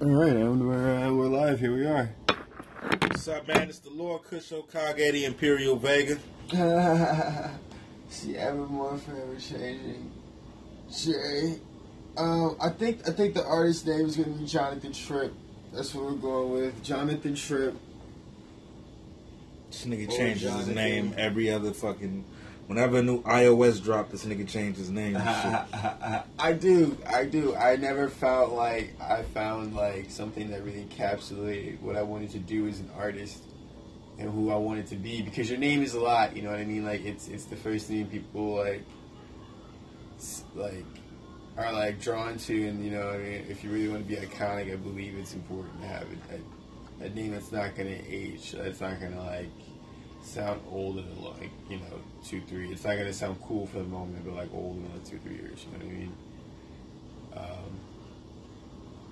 All right, and we're uh, we're live. Here we are. What's up, man? It's the Lord Kush Okage, the Imperial Vega. See, evermore forever changing. Jay, um, I think I think the artist name is gonna be Jonathan Tripp. That's what we're going with. Jonathan Tripp. This nigga changes his name every other fucking. Whenever a new iOS drop, this nigga changes his name. I do, I do. I never felt like I found like something that really encapsulated what I wanted to do as an artist and who I wanted to be. Because your name is a lot, you know what I mean? Like it's it's the first thing people like like are like drawn to, and you know, I mean, if you really want to be iconic, I believe it's important to have a, a name that's not gonna age, that's not gonna like sound old in like you know two three. It's not gonna sound cool for the moment, but like old in like two three years. You know what I mean? Um,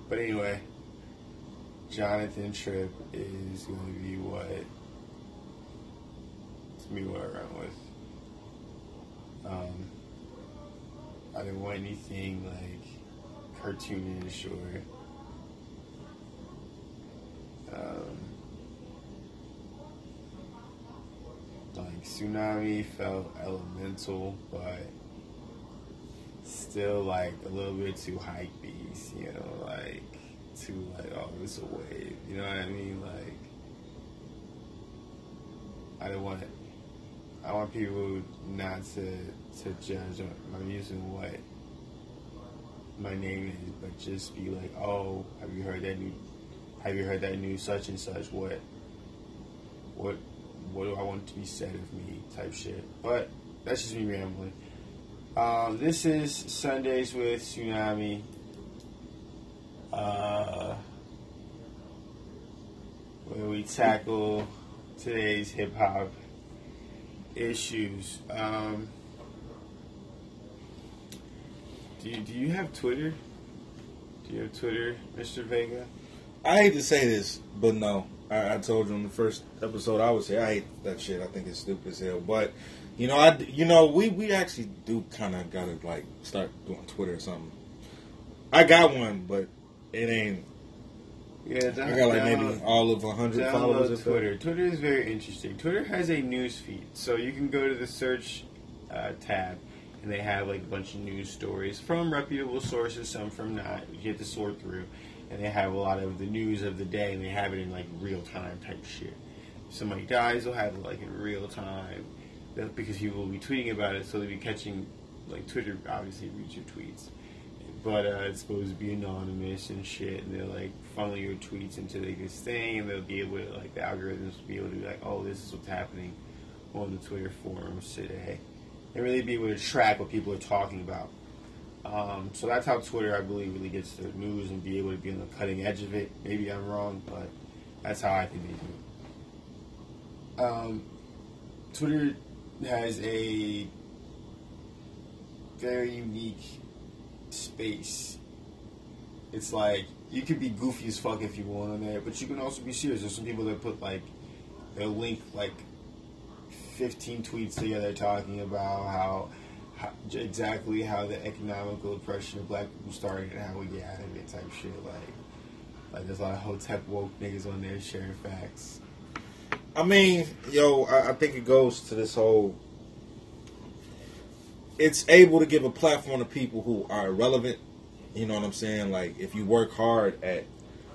but anyway, Jonathan Tripp is going to be what it's me what I run with. Um, I didn't want anything like cartoonish or um, like tsunami felt elemental, but still like a little bit too hype beast, you know, like too like oh it's a wave, you know what I mean? Like I don't want I want people not to to judge music and what my name is, but just be like, oh, have you heard that new? Have you heard that new such and such? What? What? What do I want to be said of me? Type shit. But that's just me rambling. Um, this is Sundays with Tsunami. Uh, where we tackle today's hip hop issues. Um, do you, do you have Twitter? Do you have Twitter, Mr. Vega? I hate to say this, but no. I, I told you in the first episode I would say I hate that shit. I think it's stupid as hell. But you know, I you know we we actually do kind of gotta like start doing Twitter or something. I got one, but it ain't. Yeah, I got like maybe all of a hundred followers. Twitter. Twitter is very interesting. Twitter has a news feed, so you can go to the search uh, tab, and they have like a bunch of news stories from reputable sources, some from not. You get to sort through, and they have a lot of the news of the day, and they have it in like real time type shit. If somebody dies, they'll have it like in real time, because people will be tweeting about it, so they'll be catching like Twitter obviously reads your tweets but uh, it's supposed to be anonymous and shit, and they'll like funnel your tweets into like this thing, and they'll be able to like the algorithms will be able to be like, oh, this is what's happening on the Twitter forums today, and really be able to track what people are talking about. Um, so that's how Twitter, I believe, really gets the news and be able to be on the cutting edge of it. Maybe I'm wrong, but that's how I think they do it. Um, Twitter has a very unique space. It's like you could be goofy as fuck if you want on there, but you can also be serious. There's some people that put like they'll link like 15 tweets together talking about how, how exactly how the economical oppression of black people started and how we get out of it type shit. Like like there's a lot of hotep woke niggas on there sharing facts. I mean, yo, I, I think it goes to this whole. It's able to give a platform to people who are irrelevant. You know what I'm saying? Like, if you work hard at,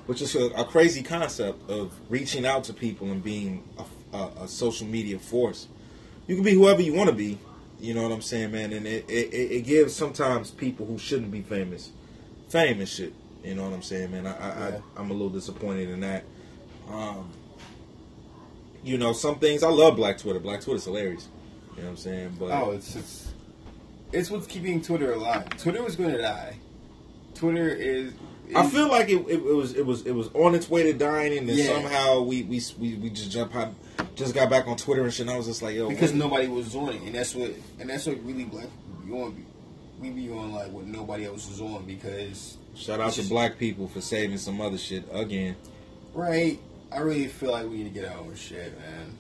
which is a, a crazy concept of reaching out to people and being a, a, a social media force. You can be whoever you want to be. You know what I'm saying, man? And it, it, it gives sometimes people who shouldn't be famous, fame and shit. You know what I'm saying, man? I, I, Yeah. I I'm a little disappointed in that. Um, you know, some things I love Black Twitter. Black Twitter's hilarious. You know what I'm saying? But Oh, it's it's it's what's keeping Twitter alive. Twitter was going to die. Twitter is. I feel like it, it, it was it was it was on its way to dying, and then Yeah. somehow we, we we we just jump out, just got back on Twitter and shit. And I was just like, yo, because what- nobody was on it, and that's what and that's what really black people be on. We be on like what nobody else is on because shout out to just- black people for saving some other shit again. right. I really feel like we need to get our own shit, man.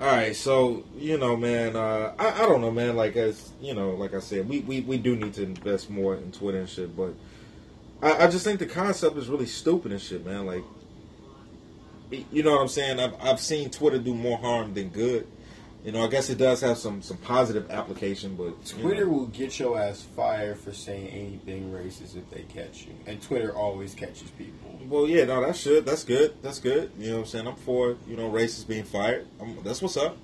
All right, so you know, man, uh, I, I don't know, man. Like as you know, like I said, we, we, we do need to invest more in Twitter and shit. But I, I just think the concept is really stupid and shit, man. Like, you know what I'm saying? I've I've seen Twitter do more harm than good. You know, I guess it does have some some positive application, but Twitter know. will get your ass fired for saying anything racist if they catch you, and Twitter always catches people. Well, yeah, no, that's good. That's good. That's good. You know what I'm saying? I'm for you know racists being fired. I'm, that's what's up.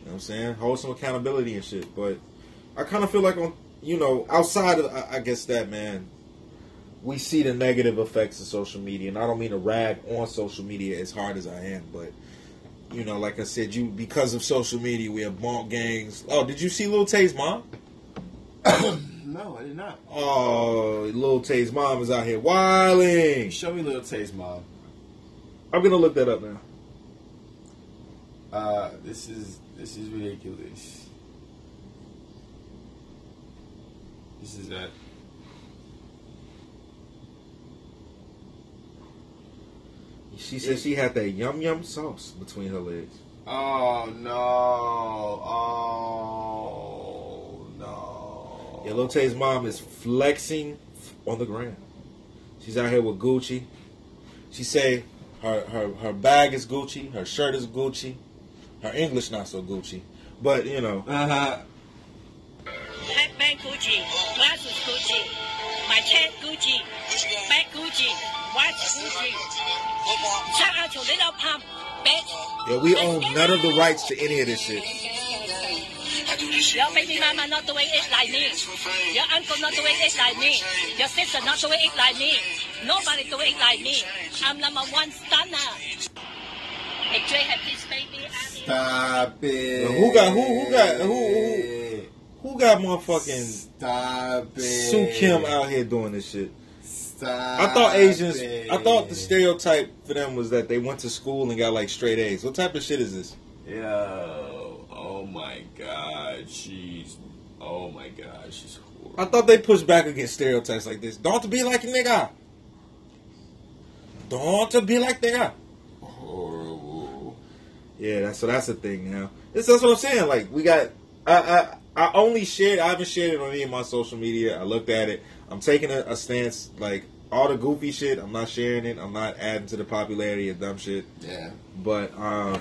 You know what I'm saying? Hold some accountability and shit. But I kind of feel like on you know outside of I, I guess that man, we see the negative effects of social media, and I don't mean to rag on social media as hard as I am, but you know, like I said, you because of social media, we have bonk gangs. Oh, did you see Lil Tay's mom? No, I did not. Oh, Lil Tay's mom is out here wilding. Show me Lil Tay's mom. I'm gonna look that up now. Uh, this is this is ridiculous. This is that. She said she had that yum yum sauce between her legs. Oh no! Oh no! Yeah, Lil Tay's mom is flexing on the ground. She's out here with Gucci. She say her her her bag is Gucci, her shirt is Gucci, her English not so Gucci, but you know. Uh huh. Headband Gucci, glasses Gucci, my chain Gucci, bitch. Yeah, we own none of the rights to any of this shit. Your baby mama not doing it like me. Your uncle not doing it like me. Your sister not doing it like me. Nobody doing it like me. I'm number one stunner. Hey, Dre have baby. Stop it. Who got- who- who got- who- who- Who got motherfucking Stop it. Sue Kim out here doing this shit? Stop. I thought Asians. it. I thought the stereotype for them was that they went to school and got like straight A's. What type of shit is this? Yo, oh my god, she's. Oh my god, she's horrible. I thought they pushed back against stereotypes like this. Don't be like a nigga. Don't be like nigga. horrible. Yeah, that's so that's the thing now. This, that's what I'm saying. Like we got. I, I I only shared. I haven't shared it on any of my social media. I looked at it. I'm taking a, a stance. Like all the goofy shit, I'm not sharing it. I'm not adding to the popularity of dumb shit. Yeah. But um,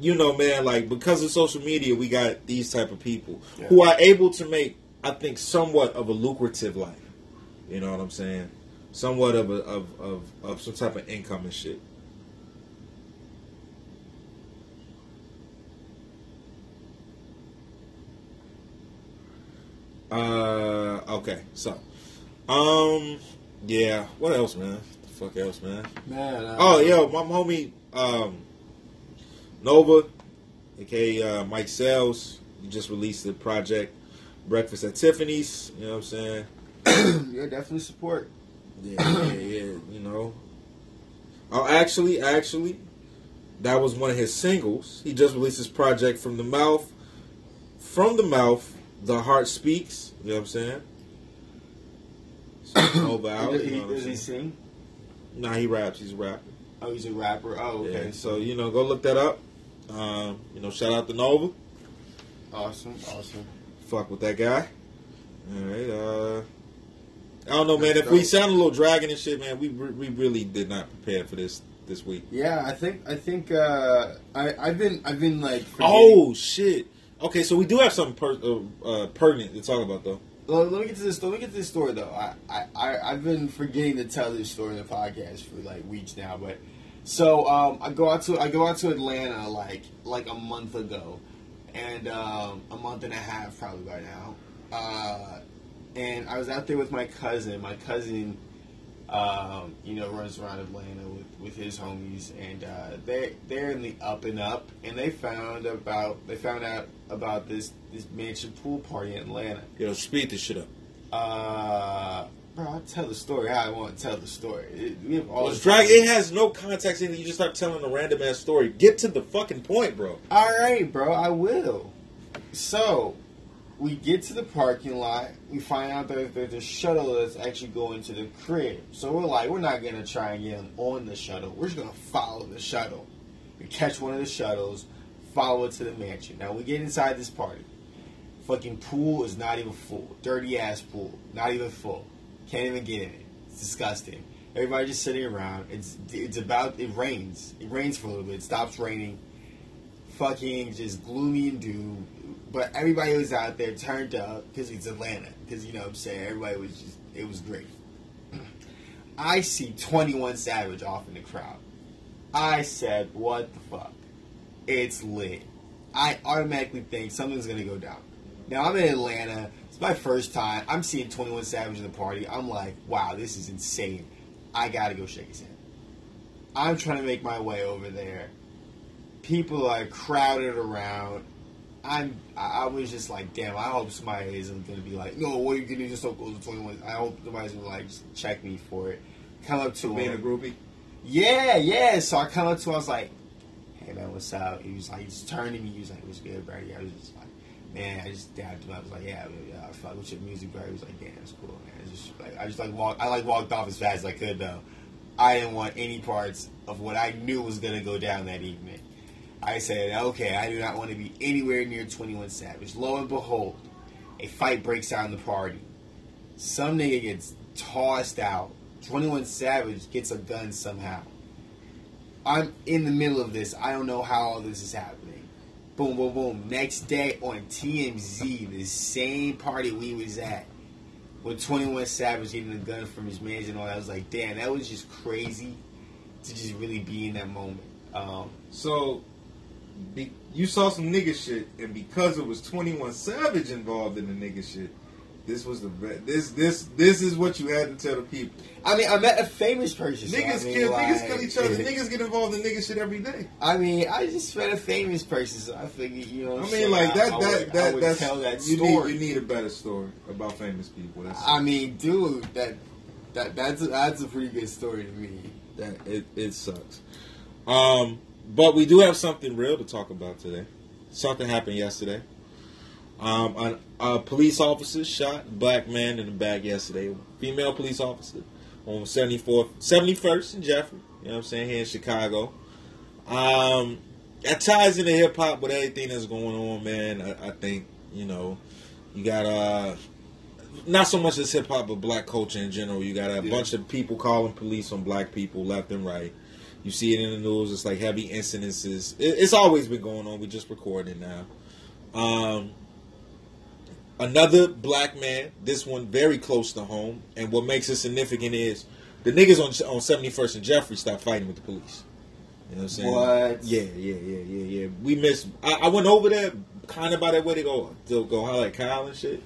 you know, man, like because of social media, we got these type of people Yeah. who are able to make, I think, somewhat of a lucrative life. You know what I'm saying? Somewhat of a of of, of some type of income and shit. Uh, okay, so, um, yeah, what else, man? The fuck else, man? Man. uh, Oh, yo, my homie um, Nova, aka uh, Mike Sales, just released the project Breakfast at Tiffany's. You know what I'm saying? yeah, definitely support. Yeah, yeah, yeah. You know. Oh, actually, actually, that was one of his singles. He just released his project from the mouth. From the mouth, the heart speaks. You know what I'm saying? So. Does You he, know what I'm does he sing? Nah, he raps. He's a rapper. Oh, he's a rapper. Oh, okay. Yeah, so you know, go look that up. Um, you know, shout out to Nova. awesome, awesome. Fuck with that guy. All right. Uh, I don't know, man. If we sound a little dragon and shit, man, we we really did not prepare for this this week. Yeah, I think I think uh, I I've been I've been like. forgetting- Oh shit. Okay, so we do have something per- uh, uh, pertinent to talk about though. Let me get to this. Let me get to this story though. I, I, I I've been forgetting to tell this story in the podcast for like weeks now. But so um, I go out to I go out to Atlanta like like a month ago, and um, a month and a half probably by now. Uh, and I was out there with my cousin. My cousin, um, you know, runs around Atlanta with, with his homies, and uh, they they're in the up and up, and they found about they found out about this this mansion pool party in Atlanta. Yo, speed this shit up. Uh, bro, I'll tell the story how I want to tell the story. It, we have all Well, drag. It has no context in it. You just start telling a random ass story. Get to the fucking point, bro. All right, bro, I will. So, we get to the parking lot. We find out that there's a shuttle that's actually going to the crib. So we're like, we're not gonna try and get him on the shuttle. We're just gonna follow the shuttle. We catch one of the shuttles, follow it to the mansion. Now we get inside this party. Fucking pool is not even full. Dirty ass pool, not even full. Can't even get in it. It's disgusting. Everybody just sitting around. It's it's about it rains. It rains for a little bit. It stops raining. Fucking just gloomy and doom. But everybody was out there turned up because it's Atlanta. Because you know what I'm saying everybody was just it was great. I see 21 Savage off in the crowd. I said, what the fuck? It's lit. I automatically think something's gonna go down. Now I'm in Atlanta. It's my first time. I'm seeing 21 Savage in the party. I'm like, wow, this is insane. I gotta go shake his hand. I'm trying to make my way over there. People are crowded around. I'm. I was just like, damn. I hope somebody isn't gonna be like, no, what are you gonna do? Just so close to 21. I hope somebody's gonna like check me for it. Come up to Being a groupie. Yeah, yeah. So I come up to him. I was like, hey man, what's up? He was like, he just turned to me. He was like, what's good, bro? Yeah, I was just like, man, I just dabbed him. I was like, yeah, yeah, I fuck with your music, bro. He was like, damn, it's cool, man. It's just like I just like walk. I like walked off as fast as I could though. I didn't want any parts of what I knew was gonna go down that evening. I said, okay, I do not want to be anywhere near 21 Savage. Lo and behold, a fight breaks out in the party. Some nigga gets tossed out. 21 Savage gets a gun somehow. I'm in the middle of this. I don't know how all this is happening. Boom, boom, boom. Next day on TMZ, the same party we was at, with 21 Savage getting a gun from his man and all that. I was like, damn, that was just crazy to just really be in that moment. Um, So, be, you saw some nigga shit, and because it was Twenty One Savage involved in the nigga shit, this was the be- this this this is what you had to tell the people. I mean, I met a famous person. so niggas I mean, kill, niggas kill each other. niggas get involved in nigga shit every day. I mean, I just met a famous person, so I figured, you know. I mean, saying? like that I, I that would, that I would that's tell that you story. need you need a better story about famous people. That's I mean, dude, that that that's a, that's a pretty good story to me. that it, it sucks. Um, but we do have something real to talk about today. Something happened yesterday. Um, a, a police officer shot a black man in the back yesterday. Female police officer on 74th, 71st in Jeffery. You know what I'm saying? Here in Chicago. Um, that ties into hip hop with everything that's going on, man. I, I think, you know, you got, uh, not so much as hip hop, but black culture in general. You got a Yeah. bunch of people calling police on black people left and right. You see it in the news. It's like heavy incidences. It's always been going on. We just recording now. Um, another black man. This one very close to home. And what makes it significant is the niggas on on Seventy First and Jeffery stopped fighting with the police. You know what I'm saying? What? Yeah, yeah, yeah, yeah, yeah. We missed. I, I went over there, kind of by that way to go to go holler at Kyle and shit.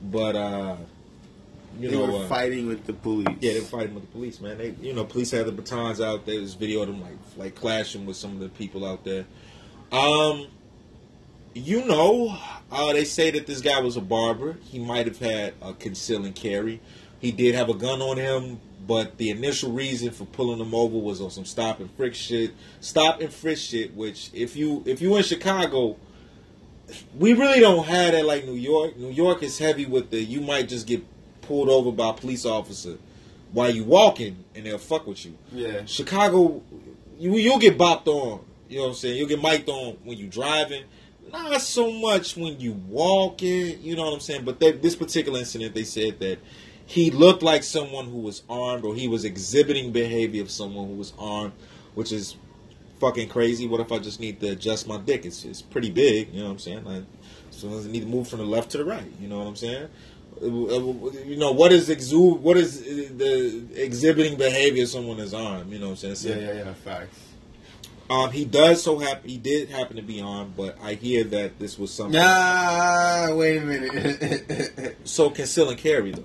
But uh, you they know, were uh, fighting with the police. yeah, they were fighting with the police, man. They, you know, police had the batons out there. There's video of them like like clashing with some of the people out there. Um, you know, uh, they say that this guy was a barber. He might have had a conceal and carry. He did have a gun on him, but the initial reason for pulling him over was on some stop and frisk shit. Stop and frisk shit. Which, if you if you in Chicago, we really don't have that like New York. New York is heavy with the you might just get pulled over by a police officer while you walking and they'll fuck with you. Yeah. Chicago, you you'll get bopped on. You know what I'm saying? You'll get mic'd on when you driving. Not so much when you walking. You know what I'm saying? But they, this particular incident, they said that he looked like someone who was armed, or he was exhibiting behavior of someone who was armed, which is fucking crazy. What if I just need to adjust my dick? It's it's pretty big. You know what I'm saying? Like, so I need to move from the left to the right. You know what I'm saying? You know what is exu- What is uh, the exhibiting behavior someone is on You know what I'm saying? Yeah, yeah, yeah. Facts. Um, he does so happen. He did happen to be on, but I hear that this was something. Nah, wait a minute. So conceal and carry though.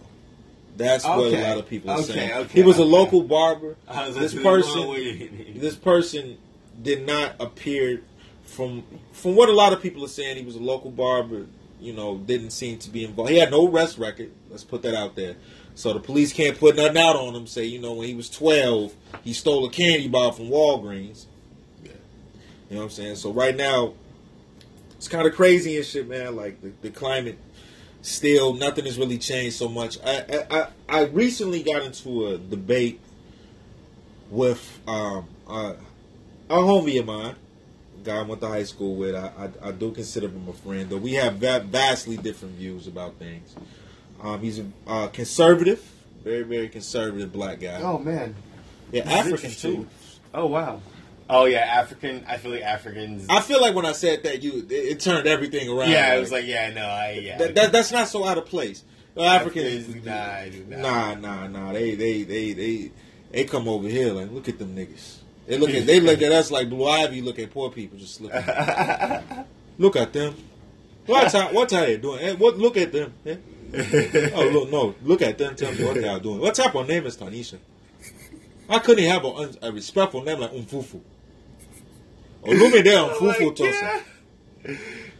That's what a lot of people are Okay, saying. okay, he was a local barber. This person, this person did not appear from from what a lot of people are saying. He was a local barber. You know, didn't seem to be involved. He had no arrest record. Let's put that out there. So the police can't put nothing out on him. Say, you know, when he was twelve, he stole a candy bar from Walgreens. Yeah. You know what I'm saying? So right now, it's kind of crazy and shit, man. Like the, the climate, still nothing has really changed so much. I, I I I recently got into a debate with um uh, a homie of mine, guy I went to high school with. I, I I do consider him a friend, though we have va- vastly different views about things. Um, he's a uh, conservative, Very, very conservative black guy. Oh man. yeah, this African too. Oh wow. Oh yeah, African. I feel like Africans. I feel like when I said that, you it, it turned everything around. yeah, it was like yeah, no, I yeah. that, that- that's not so out of place. The Africans, Africans, nah, dude, nah. nah, nah, nah. They, they, they, they, they come over here like, look at them niggas. They look at, they look at us like Blue Ivy. Look at poor people. Just look, at look at them. What time? What are they doing? Eh, What? Look at them. eh? Oh look, no, look at them. Tell me what they are doing. What type of name is Tanisha? I couldn't have a, a respectful name like Umfufu. Olumide Oh my Umfufu Tosa. God.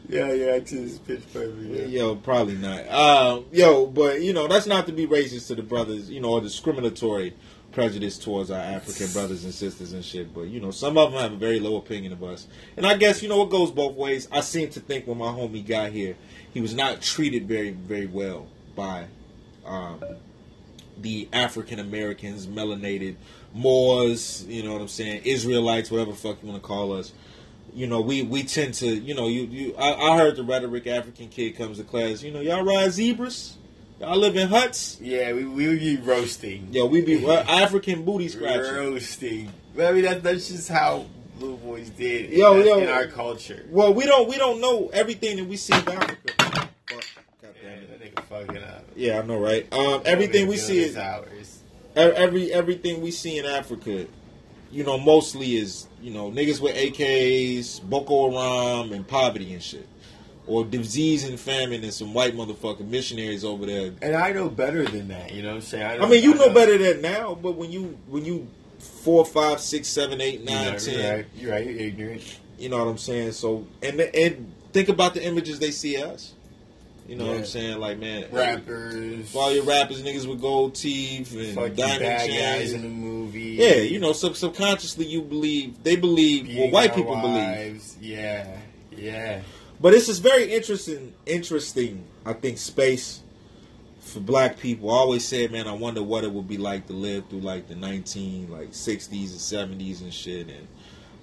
Yeah, yeah, it's just pitch perfect. Yeah. Yo, probably not. Um, yo, but you know that's not to be racist to the brothers, you know, or discriminatory prejudice towards our African brothers and sisters and shit. But you know, some of them have a very low opinion of us, and I guess you know it goes both ways. I seem to think when my homie got here, he was not treated very, very well by um, the African Americans, melanated Moors, you know what I'm saying, Israelites, whatever fuck you want to call us you know, we we tend to, you know, you you. I, I heard the rhetoric African kid comes to class. You know, y'all ride zebras, y'all live in huts. Yeah, we we would be roasting. Yo, we be African booty scratching. roasting. I mean, that, that's just how blue boys did. Yo, in, yo. in our culture. Well, we don't we don't know everything that we see in Africa. Fuck. God Yeah, damn it. that nigga fucking up. Yeah, I know, right? Um, everything we see is hours. every everything we see in Africa, you know, mostly is you know niggas with AKs, Boko Haram, and poverty and shit, or disease and famine and some white motherfucking missionaries over there. And I know better than that. You know what I'm saying? I mean, you know better than now, but when you when you four, five, six, seven, eight, nine, You're ten, You're right. You're right. You're ignorant. you know what I'm saying. So and and think about the images they see us. You know what I'm saying? Like man, Rappers. all your rappers, niggas with gold teeth and Fucking diamond chains. in the movie. Yeah, you know, sub- subconsciously you believe they believe what white people believe. Yeah. Yeah. But it's just very interesting, interesting. I think space for black people. I always said, man, I wonder what it would be like to live through like the nineteen like sixties and seventies and shit, and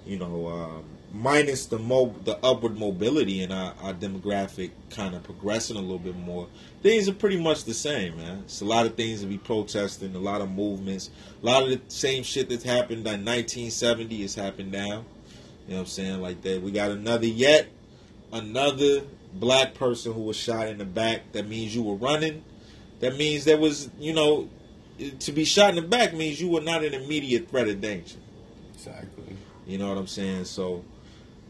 you know, um, minus the mo the upward mobility and our, our demographic kind of progressing a little bit more. Things are pretty much the same, man. It's a lot of things to be protesting, a lot of movements, a lot of the same shit that's happened in 1970 has happened now. You know what I'm saying? Like that. We got another yet another black person who was shot in the back. That means you were running. That means there was, you know, to be shot in the back means you were not an immediate threat of danger. Exactly. You know what I'm saying? So,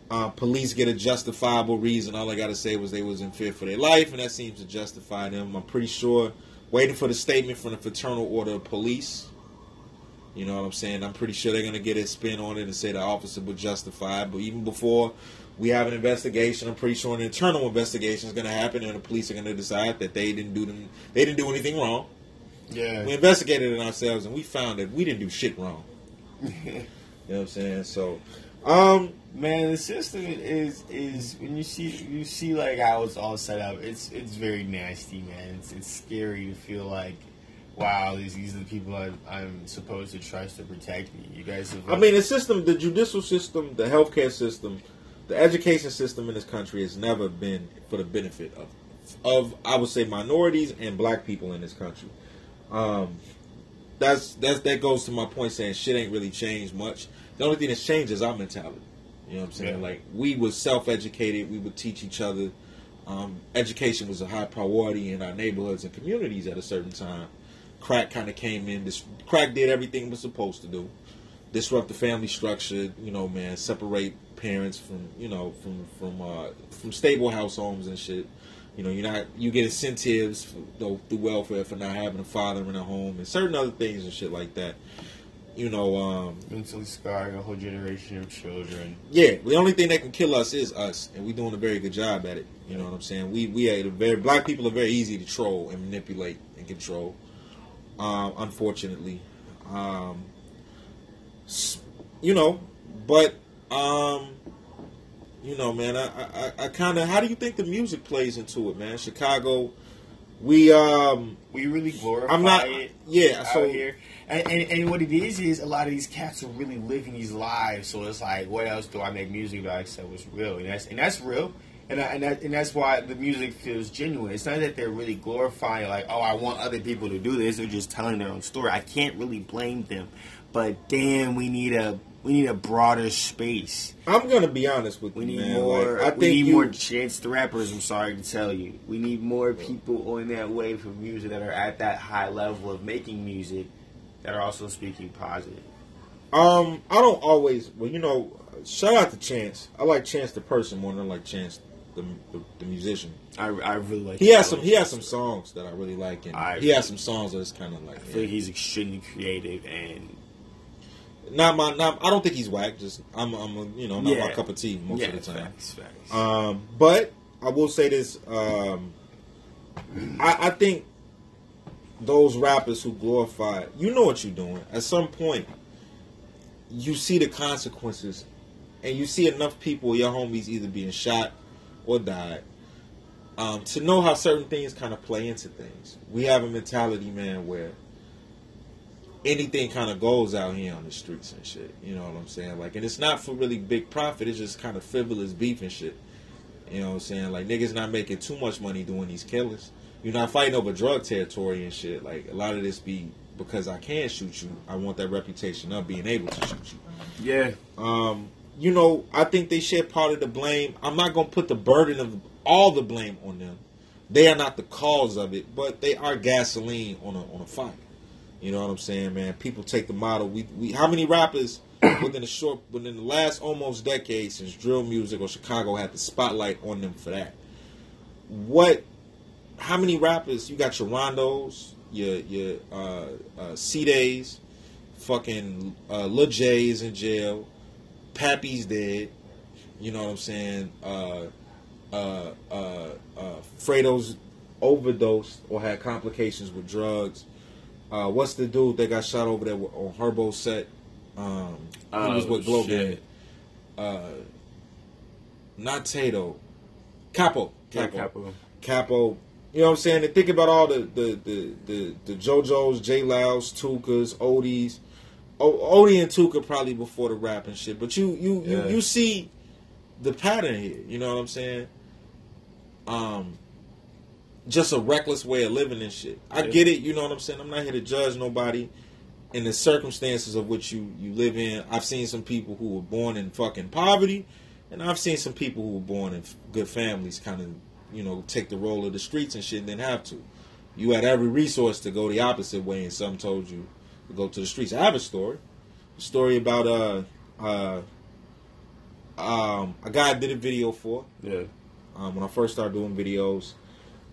uh, police get a justifiable reason. All I got to say was they was in fear for their life, and that seems to justify them. I'm pretty sure. Waiting for the statement from the Fraternal Order of Police. You know what I'm saying? I'm pretty sure they're gonna get a spin on it and say the officer was justified. But even before we have an investigation, I'm pretty sure an internal investigation is gonna happen, and the police are gonna decide that they didn't do them. They didn't do anything wrong. Yeah. We investigated it ourselves, and we found that we didn't do shit wrong. You know what I'm saying? So, um, Man, the system is is when you see you see like how it's all set up. It's it's very nasty, man. It's it's scary to feel like, wow, these these are the people I, I'm supposed to trust to protect me. You guys have. I mean, the system, the judicial system, the healthcare system, the education system in this country has never been for the benefit of, of I would say minorities and black people in this country. Um, that's that's that goes to my point saying shit ain't really changed much. The only thing that's changed is our mentality. You know what I'm saying? Yeah. Like we were self-educated, we would teach each other. Um, education was a high priority in our neighborhoods and communities at a certain time. Crack kind of came in. This crack did everything it was supposed to do. Disrupt the family structure. You know, man, separate parents from you know from from uh, from stable house homes and shit. You know, you're not you get incentives for, through welfare for not having a father in a home and certain other things and shit like that. You know, um, mentally scarring a whole generation of children. yeah, the only thing that can kill us is us, and we're doing a very good job at it. You know what I'm saying? We we are very black people are very easy to troll and manipulate and control. Um, unfortunately, um, you know, but um, you know, man, I I, I kind of how do you think the music plays into it, man? Chicago, we um, We really glorify I'm not- it. yeah, so- here. And, and, and what it is is a lot of these cats are really living these lives. So it's like, what else do I make music about except what's real? And that's and that's real. And, I, and, that, and that's why the music feels genuine. It's not that they're really glorifying, like, oh, I want other people to do this. They're just telling their own story. I can't really blame them. But damn, we need a we need a broader space. I'm gonna be honest with We you, need man. more. Like, I think we need you, more chance the rappers. I'm sorry to tell you, we need more people on that wave of music that are at that high level of making music that are also speaking positive. Um, I don't always. Well, you know, shout out to Chance. I like Chance the person more than I like Chance the the, the musician. I, I really like. He has some. He has some songs that I really like, and I- he has some songs that's kind of like I feel like he's extremely creative and not my. Not. I don't think he's whack. Just I'm. I'm. A, you know, not my cup of tea most yeah, of the time. facts, facts. Um, but I will say this: um, I, I think those rappers who glorify, you know what you're doing. At some point, you see the consequences, and you see enough people, your homies, either being shot or died, um, to know how certain things kind of play into things. We have a mentality, man, where anything kind of goes out here on the streets and shit. You know what I'm saying? Like, and it's not for really big profit. It's just kind of frivolous beef and shit. You know what I'm saying? Like niggas not making too much money doing these killers. You're not fighting over drug territory and shit. Like a lot of this be because I can shoot you. I want that reputation of being able to shoot you. yeah, Um, you know, I think they share part of the blame. I'm not gonna put the burden of all the blame on them. They are not the cause of it, but they are gasoline on a on a fire. You know what I'm saying, man? People take the model. We we how many rappers within a short within the last almost decade since drill music or Chicago had the spotlight on them for that? What? How many rappers? You got your Rondos, your your uh, uh, C Days, fucking uh, Lil is in jail, Pappy's dead. You know what I'm saying? Uh, uh, uh, uh, Fredo's overdosed or had complications with drugs. Uh, what's the dude that got shot over there on Herbo set? Um, he was Oh, with. Gang. Uh, not Tato. Capo. Yeah, Capo. Capo. Capo. You know what I'm saying? And think about all the the the the, the JoJo's, J Lows, Tookas, Odees. O- Odee and Tooka probably before the rap and shit. But you you Yeah. you, you see the pattern here. You know what I'm saying? Um, just a reckless way of living and shit. I Yeah. get it. You know what I'm saying? I'm not here to judge nobody in the circumstances of which you you live in. I've seen some people who were born in fucking poverty, and I've seen some people who were born in good families kind of you know take the role of the streets and shit and didn't have to. You had every resource to go the opposite way, and some told you to go to the streets. I have a story, a story about uh uh um a guy I did a video for Yeah. um, when I first started doing videos.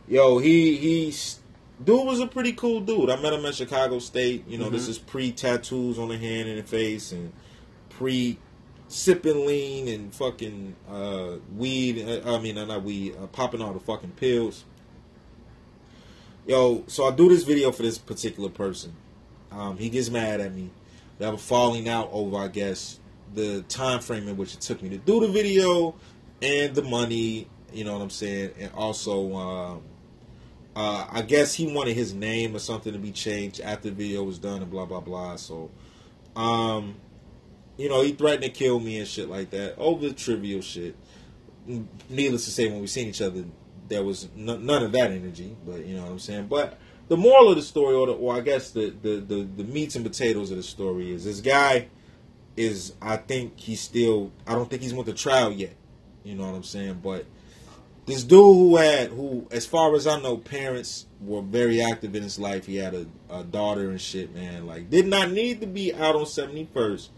Yo, he he's dude was a pretty cool dude. I met him at Chicago State. You know, this is pre tattoos on the hand and the face, and pre sipping lean and fucking uh, weed. uh, I mean, uh, not weed, uh, popping all the fucking pills. Yo, so I do this video for this particular person. Um, he gets mad at me. We have a falling out over, I guess, the time frame in which it took me to do the video and the money. You know what I'm saying? And also, um, uh, I guess he wanted his name or something to be changed after the video was done and blah blah blah. So, um, you know, he threatened to kill me and shit like that over trivial shit. Needless to say, when we seen each other, there was n- none of that energy. But you know what I'm saying. But the moral of the story, or, the, or I guess the, the the the meats and potatoes of the story, is this guy is I think he's still I don't think he's went to trial yet. You know what I'm saying? But this dude who had who as far as I know, parents were very active in his life. He had a, a daughter and shit, man. Like did not need to be out on seventy first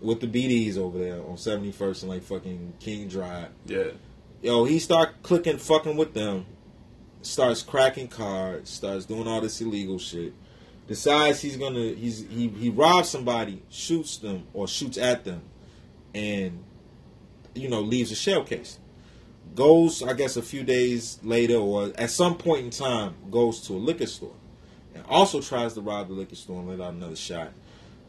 with the BDs over there on seventy first and like fucking King Drive. Yeah. Yo, he start clicking fucking with them, starts cracking cards, starts doing all this illegal shit. Decides he's gonna he's he he robs somebody, shoots them or shoots at them, and you know leaves a shell case. Goes, I guess, a few days later or at some point in time, goes to a liquor store, and also tries to rob the liquor store and let out another shot.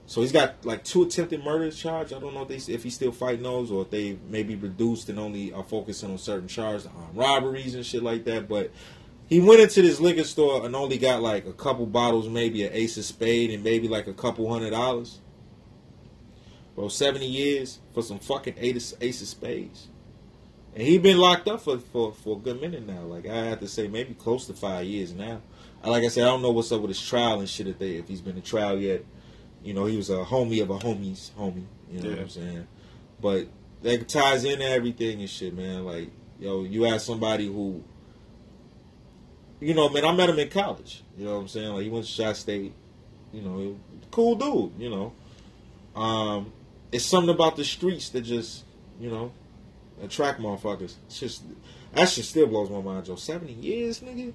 So he's got like two attempted murder charge. I don't know if they if he's still fighting those or if they maybe reduced and only are focusing on certain charges, on robberies and shit like that. But he went into this liquor store and only got like a couple bottles, maybe an Ace of Spade, and maybe like a couple hundred dollars. Bro, seventy years for some fucking Ace of Spades. And he been locked up for, for, for a good minute now. Like I have to say, maybe close to five years now. Like I said, I don't know what's up with his trial and shit. If they if he's been in trial yet, you know, he was a homie of a homie's homie. You know yeah. what I'm saying? But that ties into everything and shit, man. Like yo, you ask somebody who, you know, man, I met him in college. You know what I'm saying? Like he went to Shot State. You know, cool dude. You know, um, it's something about the streets that just, you know, attract motherfuckers. It's just that shit still blows my mind, Joe. Seventy years, nigga.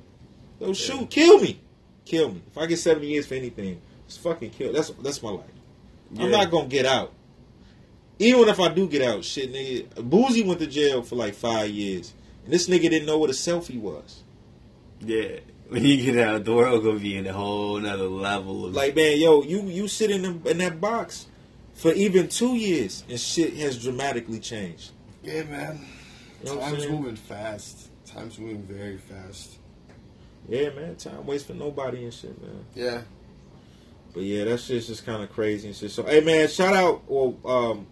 Yo, shoot, yeah. kill me, kill me. If I get seventy years for anything, just fucking kill. That's that's my life. Yeah. I'm not gonna get out. Even if I do get out, shit, nigga. Boosie went to jail for like five years, and this nigga didn't know what a selfie was. Yeah, when you get out, the world gonna be in a whole nother level. Of like, man, yo, you you sit in the, in that box for even two years, and shit has dramatically changed. Yeah, man. You know Time's moving fast. Time's moving very fast. Yeah, man. Time waits for nobody and shit, man. Yeah. But yeah, that shit's just kind of crazy and shit. So, hey, man, shout out, well, um,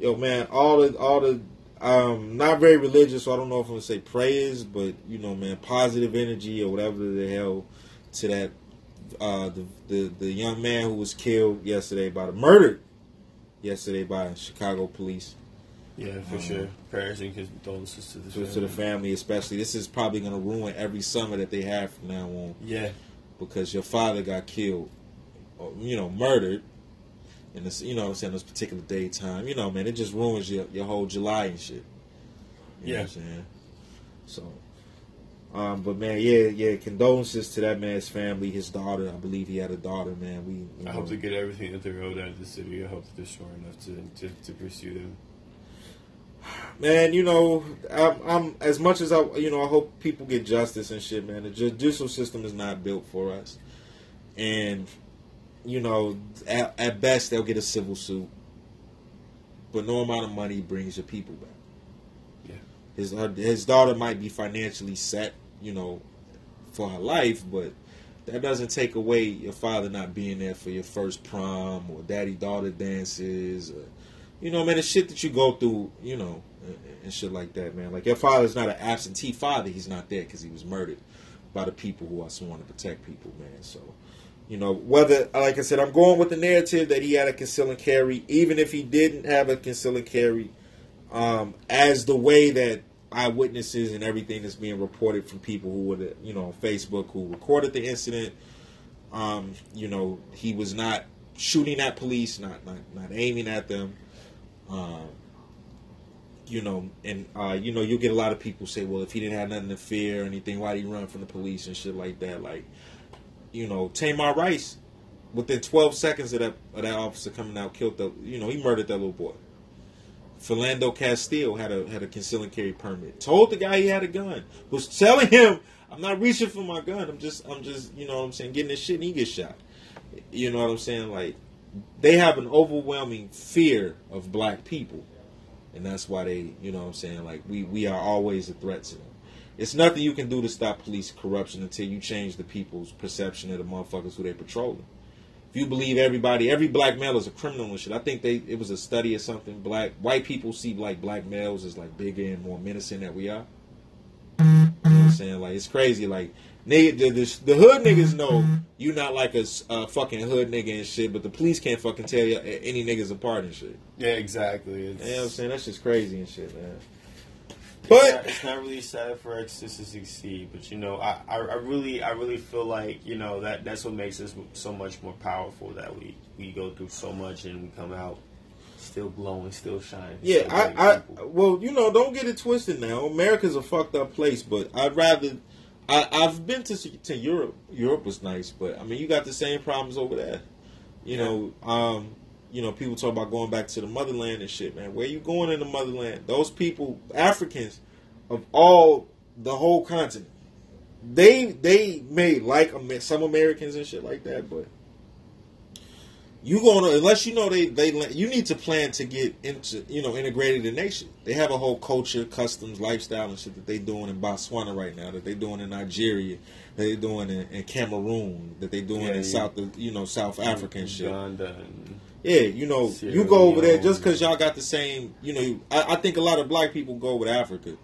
yo, man, all the, all the, um, not very religious, so I don't know if I'm gonna say prayers, but you know, man, positive energy or whatever the hell to that, uh, the the, the young man who was killed yesterday by the murdered yesterday by Chicago police. Yeah, for um, sure. Prayers and condolences to the to, family. to the family, especially. This is probably going to ruin every summer that they have from now on. Yeah, because your father got killed, or, you know, murdered, and this, you know, what I'm saying this particular daytime. You know, man, it just ruins your your whole July and shit. You yeah, I'm saying. So, um, but man, yeah, yeah. Condolences to that man's family, his daughter. I believe he had a daughter. Man, we. I hope to get everything that they're owed out of the city. I hope that they're strong enough to to, to pursue them man, you know, I'm, I'm, as much as I, you know, I hope people get justice and shit, man. The judicial system is not built for us, and you know, at, at best they'll get a civil suit, but no amount of money brings your people back. Yeah, his uh, his daughter might be financially set, you know, for her life, but that doesn't take away your father not being there for your first prom or daddy daughter dances. Or, you know, man, the shit that you go through, you know, and shit like that, man. Like your father's not an absentee father; he's not there because he was murdered by the people who are sworn to protect people, man. So, you know, whether like I said, I'm going with the narrative that he had a conceal carry, even if he didn't have a conceal carry, um, as the way that eyewitnesses and everything that's being reported from people who were, you know, on Facebook who recorded the incident. Um, you know, he was not shooting at police, not not, not aiming at them. Um, you know, and uh, you know, you'll get a lot of people say, well, if he didn't have nothing to fear or anything, why did he run from the police and shit like that? Like, you know, Tamir Rice, within 12 seconds of that of that officer coming out, killed the, you know, he murdered that little boy. Philando Castile had a had a concealing carry permit. Told the guy he had a gun. Was telling him, "I'm not reaching for my gun. I'm just, I'm just, you know, what I'm saying, getting this shit, and he gets shot." You know what I'm saying? Like, they have an overwhelming fear of black people and that's why they, you know, what I'm saying, like we we are always a threat to them. It's nothing you can do to stop police corruption until you change the people's perception of the motherfuckers who they patrolling. If you believe everybody, every black male is a criminal and shit, I think they it was a study or something. Black white people see like black males as like bigger and more menacing that we are. You know what I'm saying? Like it's crazy. Like Nigga, the, the, the, hood niggas mm-hmm. know you not like a, a, fucking hood nigga and shit, but the police can't fucking tell you any niggas apart and shit. Yeah, exactly. It's, you know what I'm saying? That's just crazy and shit, man. But it's not, it's not really sad for us to succeed, but you know, I, I, I, really I really feel like you know that that's what makes us so much more powerful. That we we go through so much and we come out still glowing, still shining. Yeah, I, I well, you know, don't get it twisted. Now, America's a fucked up place, but I'd rather I, I've been to to Europe. Europe was nice, but I mean, you got the same problems over there. You know, um, you know, people talk about going back to the motherland and shit, man. Where you going in the motherland? Those people, Africans, of all the whole continent, they they may like some Americans and shit like that, but you going to unless you know they they you need to plan to get into you know integrated in nation. They have a whole culture, customs, lifestyle, and shit that they doing in Botswana right now. That they doing in Nigeria. That they doing in, in Cameroon. That they doing yeah, in yeah. South you know South Africa and shit. Yeah, you know, Sierra you go over there just because y'all got the same. You know, I, I think a lot of black people go with Africa,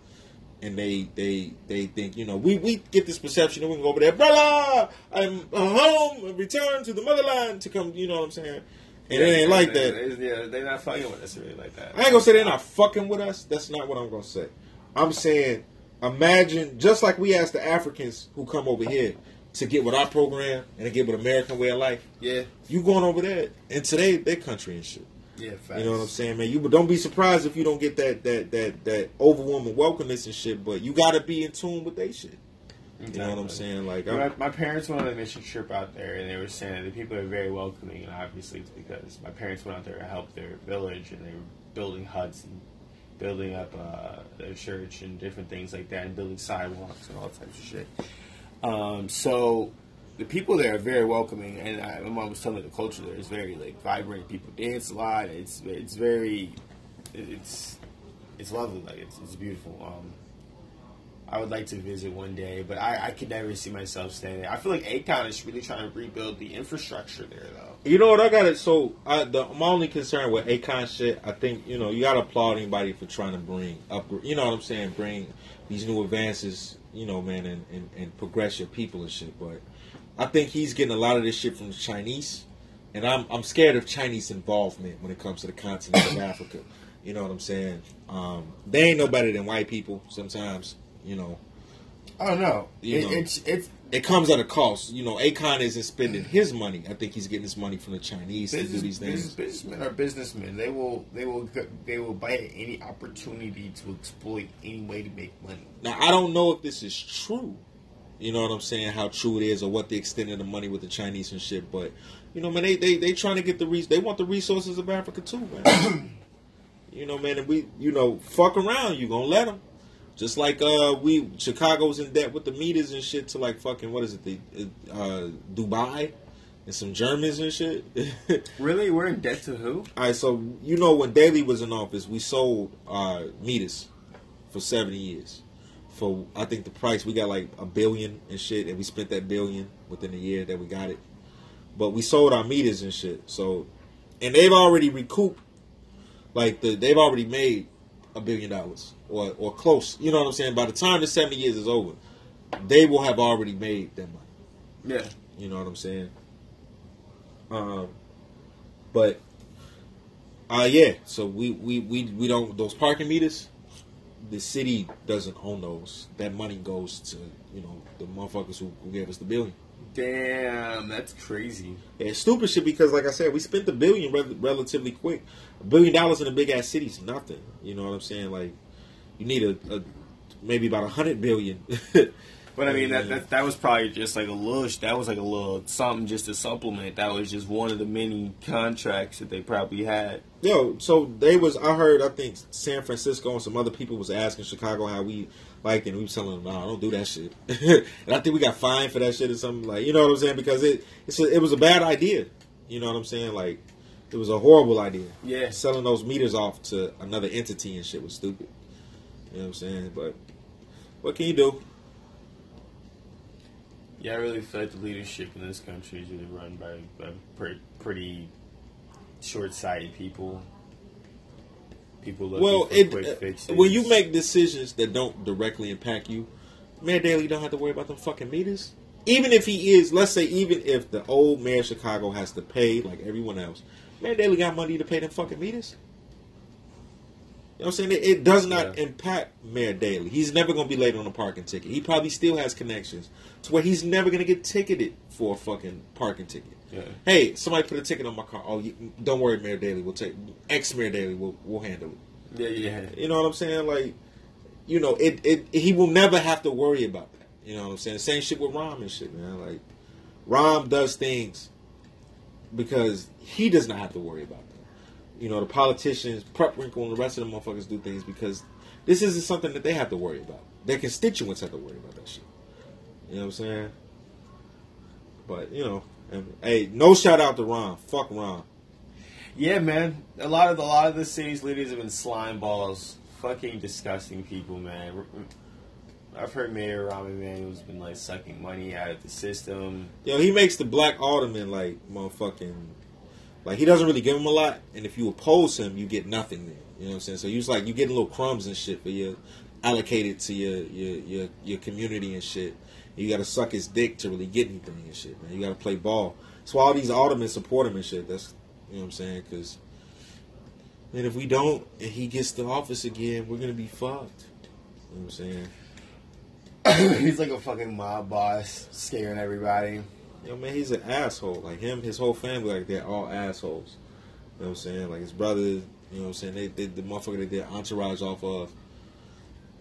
and they they they think you know we we get this perception that we can go over there, brother. I'm home, and return to the motherland to come. You know what I'm saying? And it ain't like that. Yeah, they're not fucking with us really like that. I ain't gonna say they're not fucking with us. That's not what I'm gonna say. I'm saying, imagine just like we ask the Africans who come over here to get with our program and to get with American way of life. Yeah, You going over there and today their country and shit. Yeah, facts. You know what I'm saying, man? You but don't be surprised if you don't get that that that that overwhelming welcomeness and shit. But you got to be in tune with they shit. You know what I'm saying? Like, My, I'm, my parents went on a mission trip out there, and they were saying that the people are very welcoming, and obviously it's because my parents went out there to help their village, and they were building huts and building up uh, their church and different things like that, and building sidewalks and all types of shit. Um, so the people there are very welcoming, and I, my mom was telling me the culture there is very like vibrant. People dance a lot. It's it's very it's it's lovely. Like it's it's beautiful. Um, I would like to visit one day, but I, I could never see myself staying there. I feel like Akon is really trying to rebuild the infrastructure there, though. you know what? I got it. So, I, the, my only concern with Akon shit, I think you know you got to applaud anybody for trying to bring up. You know what I'm saying? Bring these new advances. You know, man, and, and, and progress your people and shit. But I think he's getting a lot of this shit from the Chinese, and I'm I'm scared of Chinese involvement when it comes to the continent of Africa. You know what I'm saying? Um, they ain't no better than white people. Sometimes, you know, Oh no, You it, know. it's it's it comes at a cost. You know, Akon isn't spending his money. I think he's getting his money from the Chinese to do these things. business, businessmen are businessmen. They will they will they will bite any opportunity to exploit any way to make money. Now, I don't know if this is true. You know what I'm saying? How true it is, or what the extent of the money with the Chinese and shit. But you know, man, they they they trying to get the res- They want the resources of Africa too, man. you know, man, and we you know fuck around. You gonna let them? Just like uh, we Chicago's in debt with the meters and shit to like fucking what is it the uh, Dubai and some Germans and shit. Really, we're in debt to who? All right, so you know when Daley was in office, we sold uh, meters for seventy years. For I think the price we got like a billion and shit, and we spent that billion within a year that we got it. But we sold our meters and shit. So, and they've already recouped, like the they've already made a billion dollars or or close. You know what I'm saying? By the time the seventy years is over, they will have already made that money. Yeah, You know what I'm saying? Um, but uh, yeah. So we, we we we don't those parking meters. The city doesn't own those. That money goes to you know the motherfuckers who, who gave us the billion. damn, that's crazy. Yeah, it's stupid shit because, like I said, we spent the billion rel- relatively quick. A billion dollars in a big ass city is nothing. You know what I'm saying? Like, you need a, a maybe about a hundred billion. But I mean, that, that that was probably just like a little. That was like a little something just to supplement. That was just one of the many contracts that they probably had. Yo, so they was I heard I think San Francisco and some other people was asking Chicago how we liked it and we was telling them, no, don't do that shit. and I think we got fined for that shit or something like you know what I'm saying? Because it it's a, it was a bad idea. You know what I'm saying? Like it was a horrible idea. Yeah. Selling those meters off to another entity and shit was stupid. You know what I'm saying? But what can you do? Yeah, I really feel like the leadership in this country is really run by, by pretty, pretty short-sighted people. People looking well, for it, quick uh, fixes. when you make decisions that don't directly impact you, Mayor Daley don't have to worry about them fucking meters. Even if he is, let's say, even if the old mayor of Chicago has to pay like everyone else, Mayor Daley got money to pay them fucking meters. You know what I'm saying? It, it does not Yeah. impact Mayor Daley. He's never going to be late on a parking ticket. He probably still has connections to where he's never going to get ticketed for a fucking parking ticket. Yeah. Hey, somebody put a ticket on my car. Oh, you, don't worry, Mayor Daley. We'll take ex Mayor Daley. We'll we'll handle it. yeah, yeah, You know what I'm saying? Like, you know, it, it he will never have to worry about that. You know what I'm saying? Same shit with Rahm and shit, man. Like, Rahm does things because he does not have to worry about that. You know, the politicians, Preckwinkle, and the rest of the motherfuckers do things because this isn't something that they have to worry about. Their constituents have to worry about that shit. You know what I'm saying? But you know, and, hey, no shout out to Ron. Fuck Ron. yeah, man. A lot of the, a lot of the city's leaders have been slime balls, fucking disgusting people, man. I've heard Mayor Rahm Emanuel's been like sucking money out of the system. Yo, he makes the black alderman like motherfucking Like he doesn't really give him a lot, and if you oppose him, you get nothing. There, you know what I'm saying? So you like you getting little crumbs and shit for your allocated to your your your, your community and shit. You got to suck his dick to really get anything and shit, man. You got to play ball. So all these aldermen support him and shit. That's you know what I'm saying? Because and if we don't, and he gets the office again, we're gonna be fucked. You know what I'm saying? He's like a fucking mob boss, scaring everybody. Yo, man, he's an asshole. Like him, his whole family, like they're all assholes. You know what I'm saying? Like his brother, you know what I'm saying? They, they the motherfucker that they entourage off of.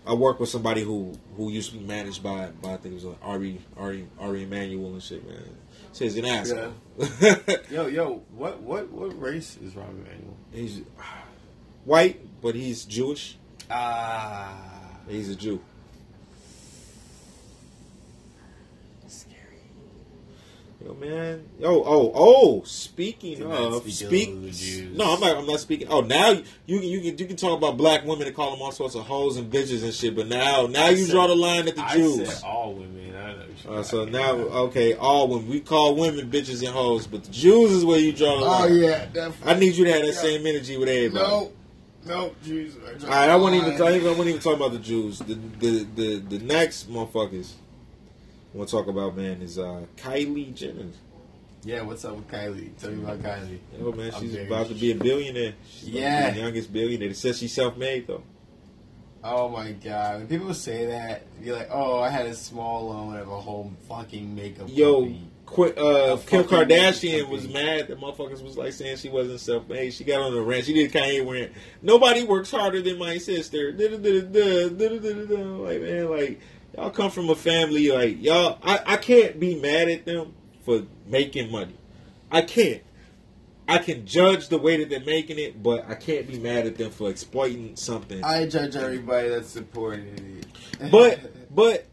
I work with somebody who who used to be managed by by I think it was like Ari Ari Ari Emanuel and shit, man. Says so an asshole. Yeah. yo, yo, what what what race is Rahm Emanuel? He's white, but he's Jewish. Ah, he's a Jew. Yo, man. Yo, oh, oh. Speaking of, speak. No, I'm not. I'm not speaking. Oh, now you can you can you can talk about black women and call them all sorts of hoes and bitches and shit. But now now I you said, draw the line at the I Jews. all women. I know. Uh, so now, okay, all women. We call women bitches and hoes, but the Jews is where you draw the oh, line. Oh yeah, definitely. I need you to have that yeah. same energy with everybody. No. No, Jews. All right, I won't even. Talk, I won't even talk about the Jews. The the the, the next motherfuckers I want to talk about man is uh, Kylie Jenner. Yeah, what's up with Kylie? Tell me about Kylie. Oh man, she's about to be a billionaire. She's yeah, the youngest billionaire. It says she's self-made though. Oh my god! When people say that, you're like, "Oh, I had a small loan of a whole fucking makeup." Yo, qu- uh, Kim Kardashian was mad that motherfuckers was like saying she wasn't self-made. She got on the rant. She did Kanye wearing. Nobody works harder than my sister. Like man, like y'all come from a family like y'all. I, I can't be mad at them for making money. I can't. I can judge the way that they're making it, but I can't be mad at them for exploiting something. I judge everybody that's supporting it. but but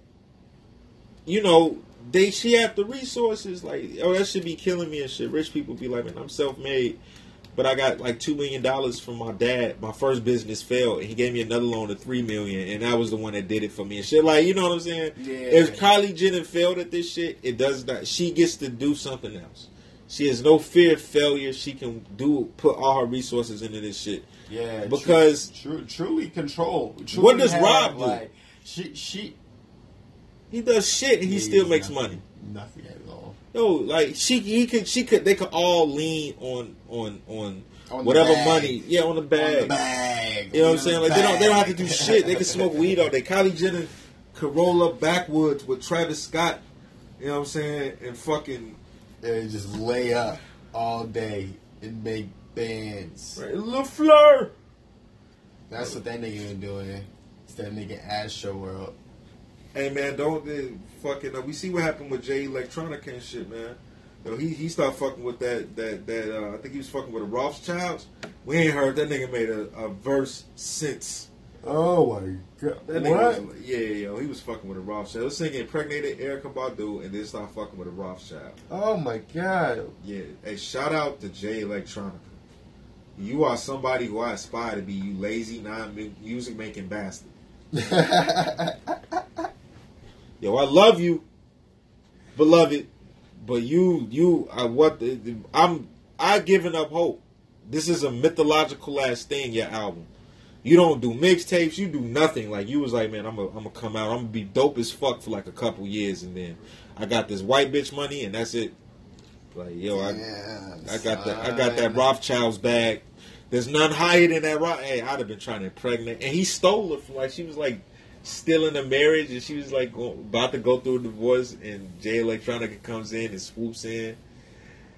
you know, they she have the resources, like oh that should be killing me and shit. Rich people be like, man, I'm self made but I got like two million dollars from my dad. My first business failed, and he gave me another loan of three million, and that was the one that did it for me and shit. Like you know what I'm saying? Yeah. If Kylie Jenner failed at this shit, it does not. She gets to do something else. She has no fear of failure. She can do put all her resources into this shit. Yeah, because tru- truly control. Truly what does Rob do? Like, she she he does shit and he still makes nothing, money. Nothing No, like she he could she could they could all lean on on on, on whatever money. Yeah, on the bag. On the bag. You know what I'm saying? Like bag. they don't they don't have to do shit. They can smoke weed all day. Kylie Jenner could roll up backwoods with Travis Scott. You know what I'm saying? And fucking and just lay up all day and make bands. Right. LaFleur. That's what that nigga been doing. It's that nigga Astro World. Hey man, don't uh, fucking. Uh, we see what happened with Jay Electronica and shit, man. Yo, he he started fucking with that that that. Uh, I think he was fucking with the Rothschilds. We ain't heard that nigga made a, a verse since. Oh my god! That nigga was, yeah, yo, he was fucking with a Rothschild. He was singing impregnated Erykah Badu and then started fucking with a Rothschild. Oh my god! Yeah, hey, shout out to Jay Electronica. You are somebody who I aspire to be. You lazy, non-music making bastard. Yo, I love you, beloved, but you, you, I what? I'm, I given up hope. This is a mythological ass thing. Your album. You don't do mixtapes. You do nothing. Like you was like, man, I'm gonna, I'm gonna come out. I'm gonna be dope as fuck for like a couple years, and then I got this white bitch money, and that's it. Like yo, I, I got that, I got that Rothschild's bag. There's none higher than that. Roth. Hey, I'd have been trying to impregnate, and he stole it from like she was like still in a marriage and she was like about to go through a divorce and Jay Electronica comes in and swoops in.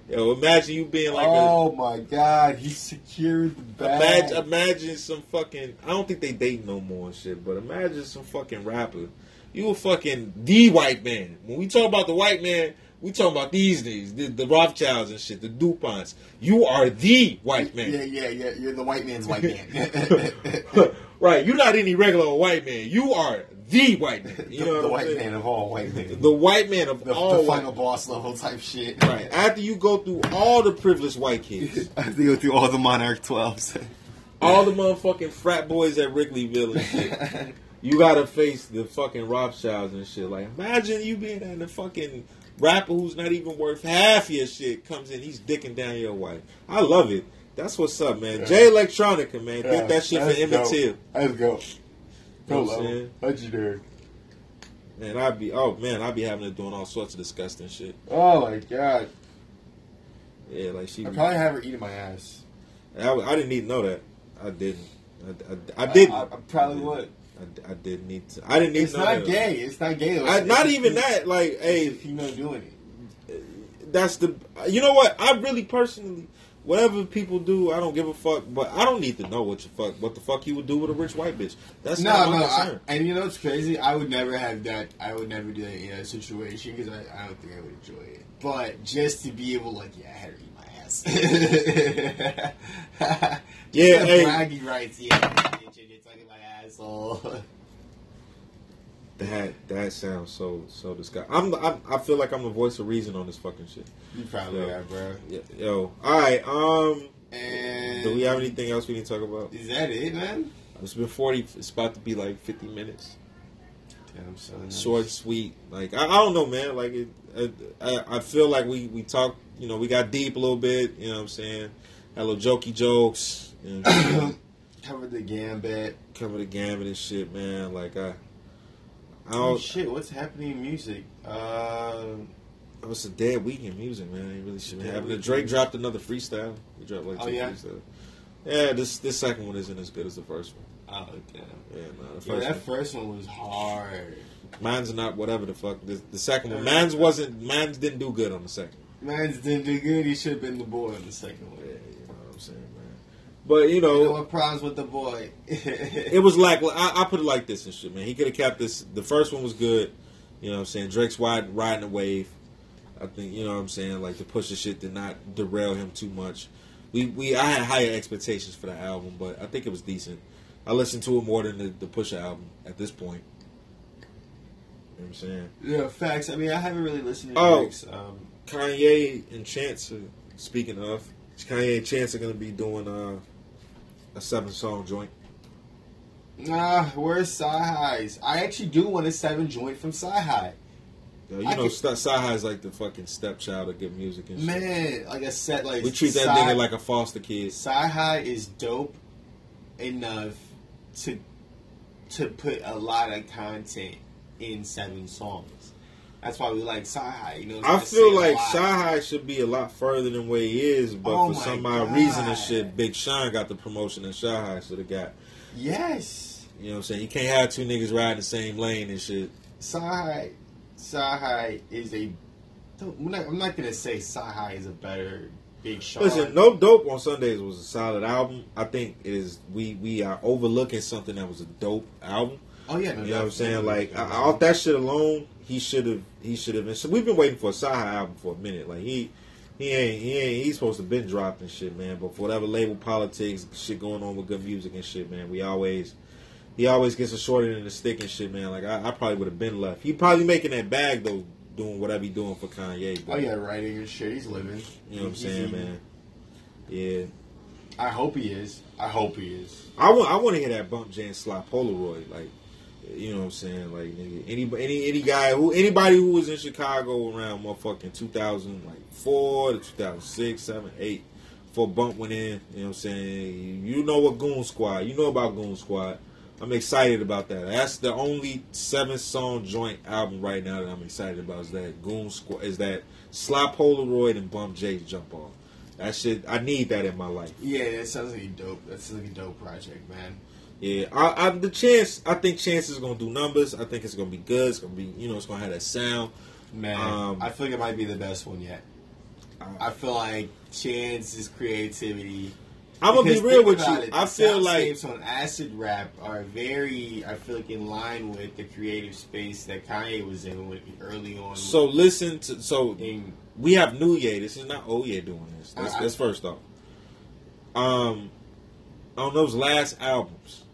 Yo, imagine you being like, oh a, my god, he secured the bag. Imagine, imagine some fucking. I don't think they date no more and shit, but imagine some fucking rapper. You a fucking the white man. When we talk about the white man, we talking about these days, the, the Rothschilds and shit, the Duponts. You are the white man. Yeah, yeah, yeah. You're the white man's white man. right. You're not any regular white man. You are the white man. You the, know the white saying? man of all white men. The white man of the, all. The final boss level type shit. Right. After you go through all the privileged white kids. After you go through all the Monarch 12s. all the motherfucking frat boys at Wrigleyville and shit. you gotta face the fucking Rothschilds and shit. Like, imagine you being in the fucking rapper who's not even worth half your shit comes in, he's dicking down your wife. I love it. That's what's up, man. Yeah. Jay Electronica, man. Yeah, Get that shit for Emmett. Till. Let's go. You Go know what I'm level. Legendary. Man, I'd be oh man, I'd be having her doing all sorts of disgusting shit. Oh my god. Yeah, like she. I probably have her eating my ass. I, I didn't need to know that. I didn't. I, I, I didn't. I, I probably I didn't. would. I, I didn't need to. I didn't need It's to not that. gay. It's not gay. though. I, not even that. Like, It's a you know doing it. that's the. You know what? I really personally, whatever people do, I don't give a fuck. But I don't need to know what you fuck, what the fuck you would do with a rich white bitch. That's No, not my no, I, and you know what's crazy? I would never have that. I would never do that in a situation because I, I don't think I would enjoy it. But just to be able, like, yeah, I had her eat my ass. Yeah, hey. bragging rights. Yeah, it's like my asshole. that that sounds so so disgusting. I'm, I'm I feel like I'm the voice of reason on this fucking shit. you probably Yeah. are, bro. Yo, yo. all right. Um, And do we have anything else we need to talk about? Is that it, man? It's been 40. It's about to be like 50 minutes. Damn, son. Short, sweet. Like I, I don't know, man. Like it, I, I feel like we we talked. You know, we got deep a little bit. You know what I'm saying? Had little jokey jokes. You know, what I'm saying? Covered the gambit. cover the gambit and shit, man. Like I Oh shit! What's happening in music? Uh, It was a dead week in music, man. Ain't really happening. week. Drake dropped another freestyle. He dropped like Oh, two yeah? freestyles. Yeah, this this second one isn't as good as the first one. oh damn. Yeah, no, the Yeah, first that one. first one was hard. Mine's not whatever the fuck. The, the second one, Uh, mine's wasn't. Mine's didn't do good on the second. Man's didn't do good. He should have been the boy on the second one. you But you You know know, what problems with the boy? it was like I, I put it like this and shit, man. He could have kept this. The first one was good. You know what I'm saying? Drake's riding, riding the wave. I think you know what I'm saying. Like the push shit did not derail him too much. We we I had higher expectations for the album, but I think it was decent. I listened to it more than the, the Pusha album at this point. You know what I'm saying? yeah, facts. I mean, I haven't really listened to Oh. Drake's. Um, Kanye and Chance. Are, speaking of, Kanye and Chance are gonna be doing uh, a seven song joint. nah, where's CyHi's? I actually do want a seven joint from CyHi. Yo, you I know, could- is like the fucking stepchild of good music and shit. Man, like I said, like We treat that Sci- nigga like a foster kid. Sci High is dope enough to to put a lot of content in seven songs. That's why we like Sci You know, I feel like lot. Should be a lot further than where he is, but Oh for some odd reason and shit, Big Sean got the promotion and CyHi should have got. Yes, You know what I'm saying? You can't have two niggas riding the same lane and shit. CyHi. Is a. I'm not, I'm not gonna say Sci is a better Big Sean. Listen, No Dope on Sundays was a solid album. I think it is we we are overlooking something that was a dope album. Oh yeah, no, You know what I'm saying? Like I- off that shit alone, he should have he should have been. So we've been waiting for a CyHi album for a minute. Like he he ain't he ain't he's supposed to been dropping shit, man. But for whatever label politics, shit going on with good music and shit, man, we always he always gets a short end of the stick and shit, man. Like I, I probably would have been left. He probably making that bag though, doing whatever he doing for Kanye. But, Oh yeah, writing and shit. He's living. you know what I'm saying, eating. man. Yeah, I hope he is. I hope he is. I want I want to hear that bump Jan slot Polaroid like. You know what I'm saying? Like nigga, any any any guy who anybody who was in Chicago around motherfucking 2004 to 2006, 7, 8, before Bump went in. You know what I'm saying? You know what Goon Squad? You know about Goon Squad? I'm excited about that. That's the only seven song joint album right now that I'm excited about. Is that Goon Squad? Is that Slap Polaroid and Bump J's Jump Off? That shit. I need that in my life. Yeah, that sounds like a dope. That sounds like a dope project, man. Yeah, I, I, the chance. I think Chance is gonna do numbers. I think it's gonna be good. It's gonna be, you know, it's gonna have that sound. Man, Um, I feel like it might be the best one yet. I feel like Chance's creativity. I'm gonna be real with you. it, I feel like on acid rap are very, I feel like, in line with the creative space that Kanye was in with, early on. so. Listen to so in, we have New Year. This is not Year doing this. That's, I- I- that's first off. Um, on those last albums,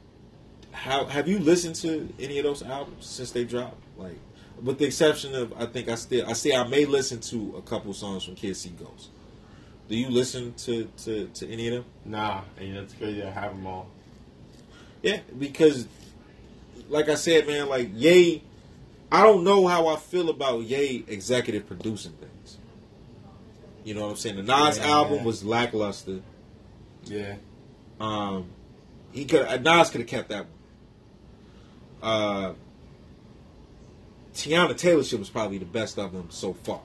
how have you listened to any of those albums since they dropped? Like, with the exception of, I think I still, I see, I may listen to a couple songs from Kids See Ghost. Do you listen to, to, to any of them? nah, and it's crazy. I have them all. Yeah, because like I said, man, like Yay, I don't know how I feel about Yay executive producing things. You know what I'm saying? The Nas Yeah. album was lackluster. Yeah. Um, he could Nas could have kept that one. Uh, Teyana Taylor shit was probably the best of them so far.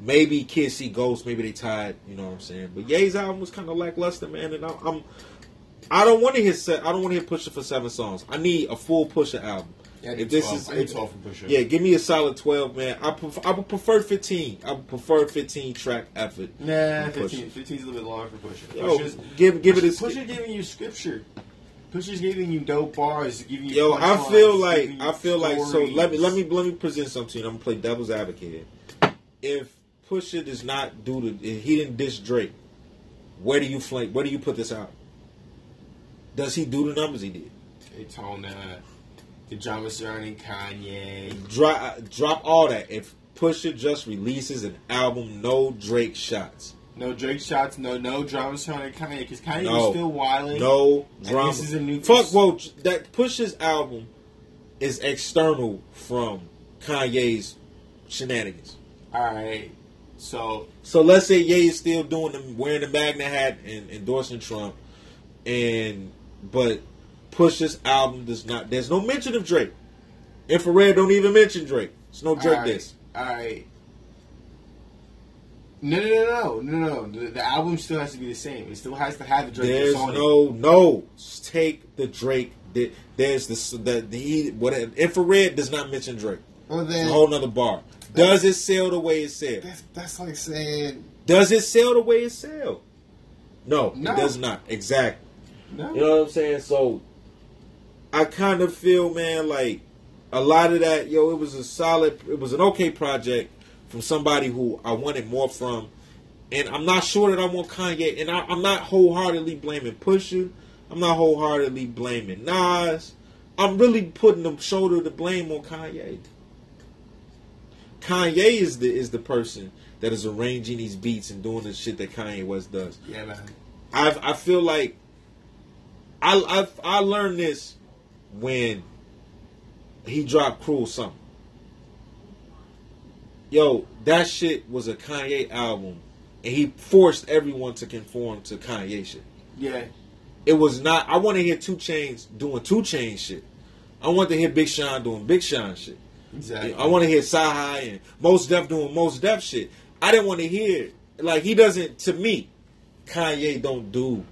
Maybe Kids See Ghost, maybe they tied, you know what I'm saying. But Ye's album was kind of lackluster, man. And I'm, I'm I don't want to hear set. I don't want to hear Pusha for seven songs. I need a full Pusha album. Yeah, if this 12. is, if- 12 from Pusha. yeah, give me a solid twelve, man. I prefer, I would prefer fifteen. I would prefer fifteen track effort. Nah, 15. 15 is a little bit longer for Pusha. Yo, Pusha's, give give it a Pusha giving you scripture. Pusha's giving you dope bars, giving you. Yo, I feel like I feel like so. Let me let me let me present something to you. I'm gonna play devil's advocate. If Pusha does not do the, if he didn't diss Drake, where do you flank? Where do you put this out? Does he do the numbers he did? Daytona, uh, the drama surrounding Kanye. Drop uh, drop all that. If Pusha just releases an album, no Drake shots, No Drake shots, no no drama surrounding Kanye because Kanye No. was still wilding. no drama. this is a new- Fuck. Well, that Pusha's album is external from Kanye's shenanigans. All right, so So let's say Ye is still doing the wearing the Magna hat and endorsing Trump, and but Pusha's album does not. There's no mention of Drake. Infrared don't even mention Drake. It's no Drake all right, diss. All right. No, no, no, no, no, no. The, the album still has to be the same. It still has to have the Drake There's it. no no. Take the Drake. There's the the, the he what infrared does not mention Drake. Well, It's then a whole nother bar. Does it sell the way it sells? that's, that's like saying Does it sell the way it sells? No, No. it does not. Exactly. no. You know what I'm saying? So I kind of feel, man, like a lot of that, yo, it was a solid, it was an okay project from somebody who I wanted more from. And I'm not sure that I want Kanye, and I, I'm not wholeheartedly blaming Pusha. I'm not wholeheartedly blaming Nas. I'm really putting the shoulder to blame on Kanye. Kanye is the is the person that is arranging these beats and doing the shit that Kanye West does. Yeah, man. I I feel like I I I learned this when he dropped Cruel Summer. Yo, that shit was a Kanye album, and he forced everyone to conform to Kanye shit. Yeah. It was not. I want to hear 2 Chainz doing 2 Chainz shit. I want to hear Big Sean doing Big Sean shit. Exactly. I want to hear CyHi and Mos Def doing Mos Def shit. I didn't want to hear like he doesn't. To me, Kanye don't do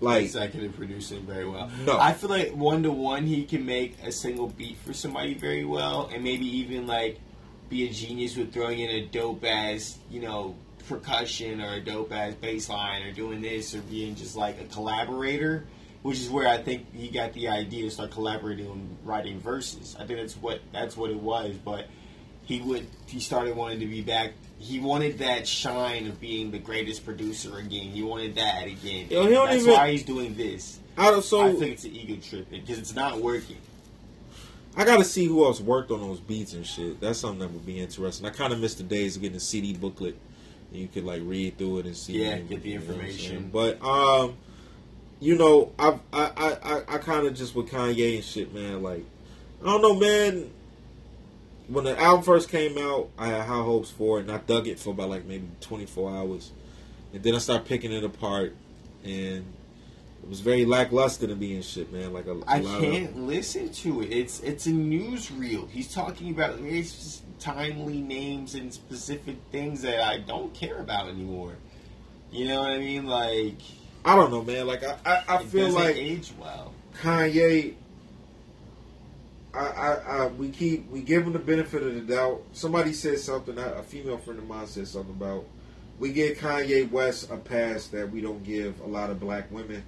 like executive producing very well. No. I feel like one to one he can make a single beat for somebody very well, and maybe even like be a genius with throwing in a dope ass you know percussion or a dope ass bass line or doing this or being just like a collaborator. Which is where I think he got the idea to start collaborating on writing verses. I think that's what that's what it was. But he would he started wanting to be back. He wanted that shine of being the greatest producer again. He wanted that again. Yo, he don't That's even- why he's doing this. out of so I think it's an ego trip because it's not working. I gotta see who else worked on those beats and shit. That's something that would be interesting. I kind of miss the days of getting a CD booklet. And you could like read through it and see. Yeah, get the you know what I'm information. But um, you know, I've, I I I I kind of just with Kanye and shit, man. Like, I don't know, man. When the album first came out, I had high hopes for it, and I dug it for about like maybe 24 hours, and then I started picking it apart, and it was very lackluster to me and shit, man. Like a, I can't listen to it. It's it's a newsreel. He's talking about it's timely names and specific things that I don't care about anymore. You know what I mean? like I don't know, man. Like I, I, I feel like age well. Kanye. I, I, I, we keep we give him the benefit of the doubt. Somebody said something. A female friend of mine said something about we give Kanye West a pass that we don't give a lot of black women.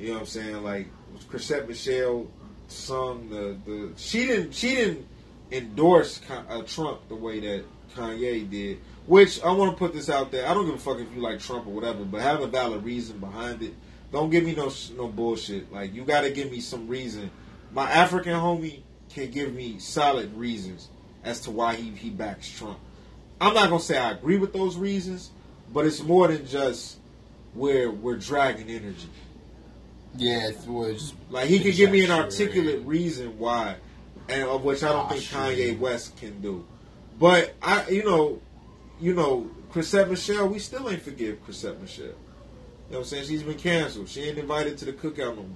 You know what I'm saying? Like Chrisette Michele sung the the she didn't she didn't endorse uh, Trump the way that Kanye did. Which I want to put this out there. I don't give a fuck if you like Trump or whatever, but have a valid reason behind it. Don't give me no no bullshit. Like you got to give me some reason. My African homie can give me solid reasons as to why he he backs Trump. I'm not gonna say I agree with those reasons, but it's more than just where we're dragging energy. Yeah, it was Like he could give me an articulate reason why, and of which I don't Oh, think. Kanye West can do. But I, you know, you know, Chrisette Michele, we still ain't forgive Chrisette Michele. You know what I'm saying? She's been canceled. She ain't invited to the cookout no more.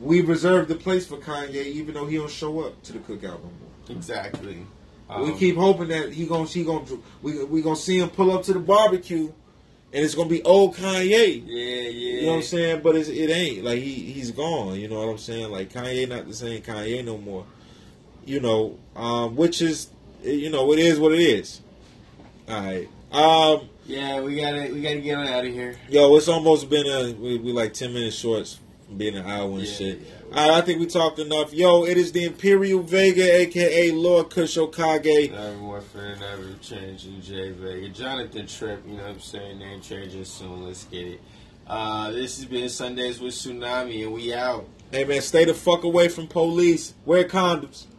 We reserved the place for Kanye, even though he don't show up to the cookout no more. Exactly. we Um, keep hoping that he gonna, she gonna, we we gonna see him pull up to the barbecue, and it's gonna be old Kanye. Yeah, yeah. You know what I'm saying? But it's, it ain't like he he's gone. You know what I'm saying? Like Kanye not the same Kanye no more. You know, um, which is you know it is what it is. All right. Um, Yeah, we gotta we gotta get on out of here. yo, it's almost been a we, we like ten minutes shorts from being an hour and Yeah, shit. yeah. All right, I think we talked enough. Yo, it is the Imperial Vega, aka Lord Kush Okage. Never more for never changing J Vega. Jonathan Tripp, you know what I'm saying? Name changing soon. Let's get it. Uh, this has been Sundays with Tsunami, and we out. Hey man, stay the fuck away from police. Wear condoms.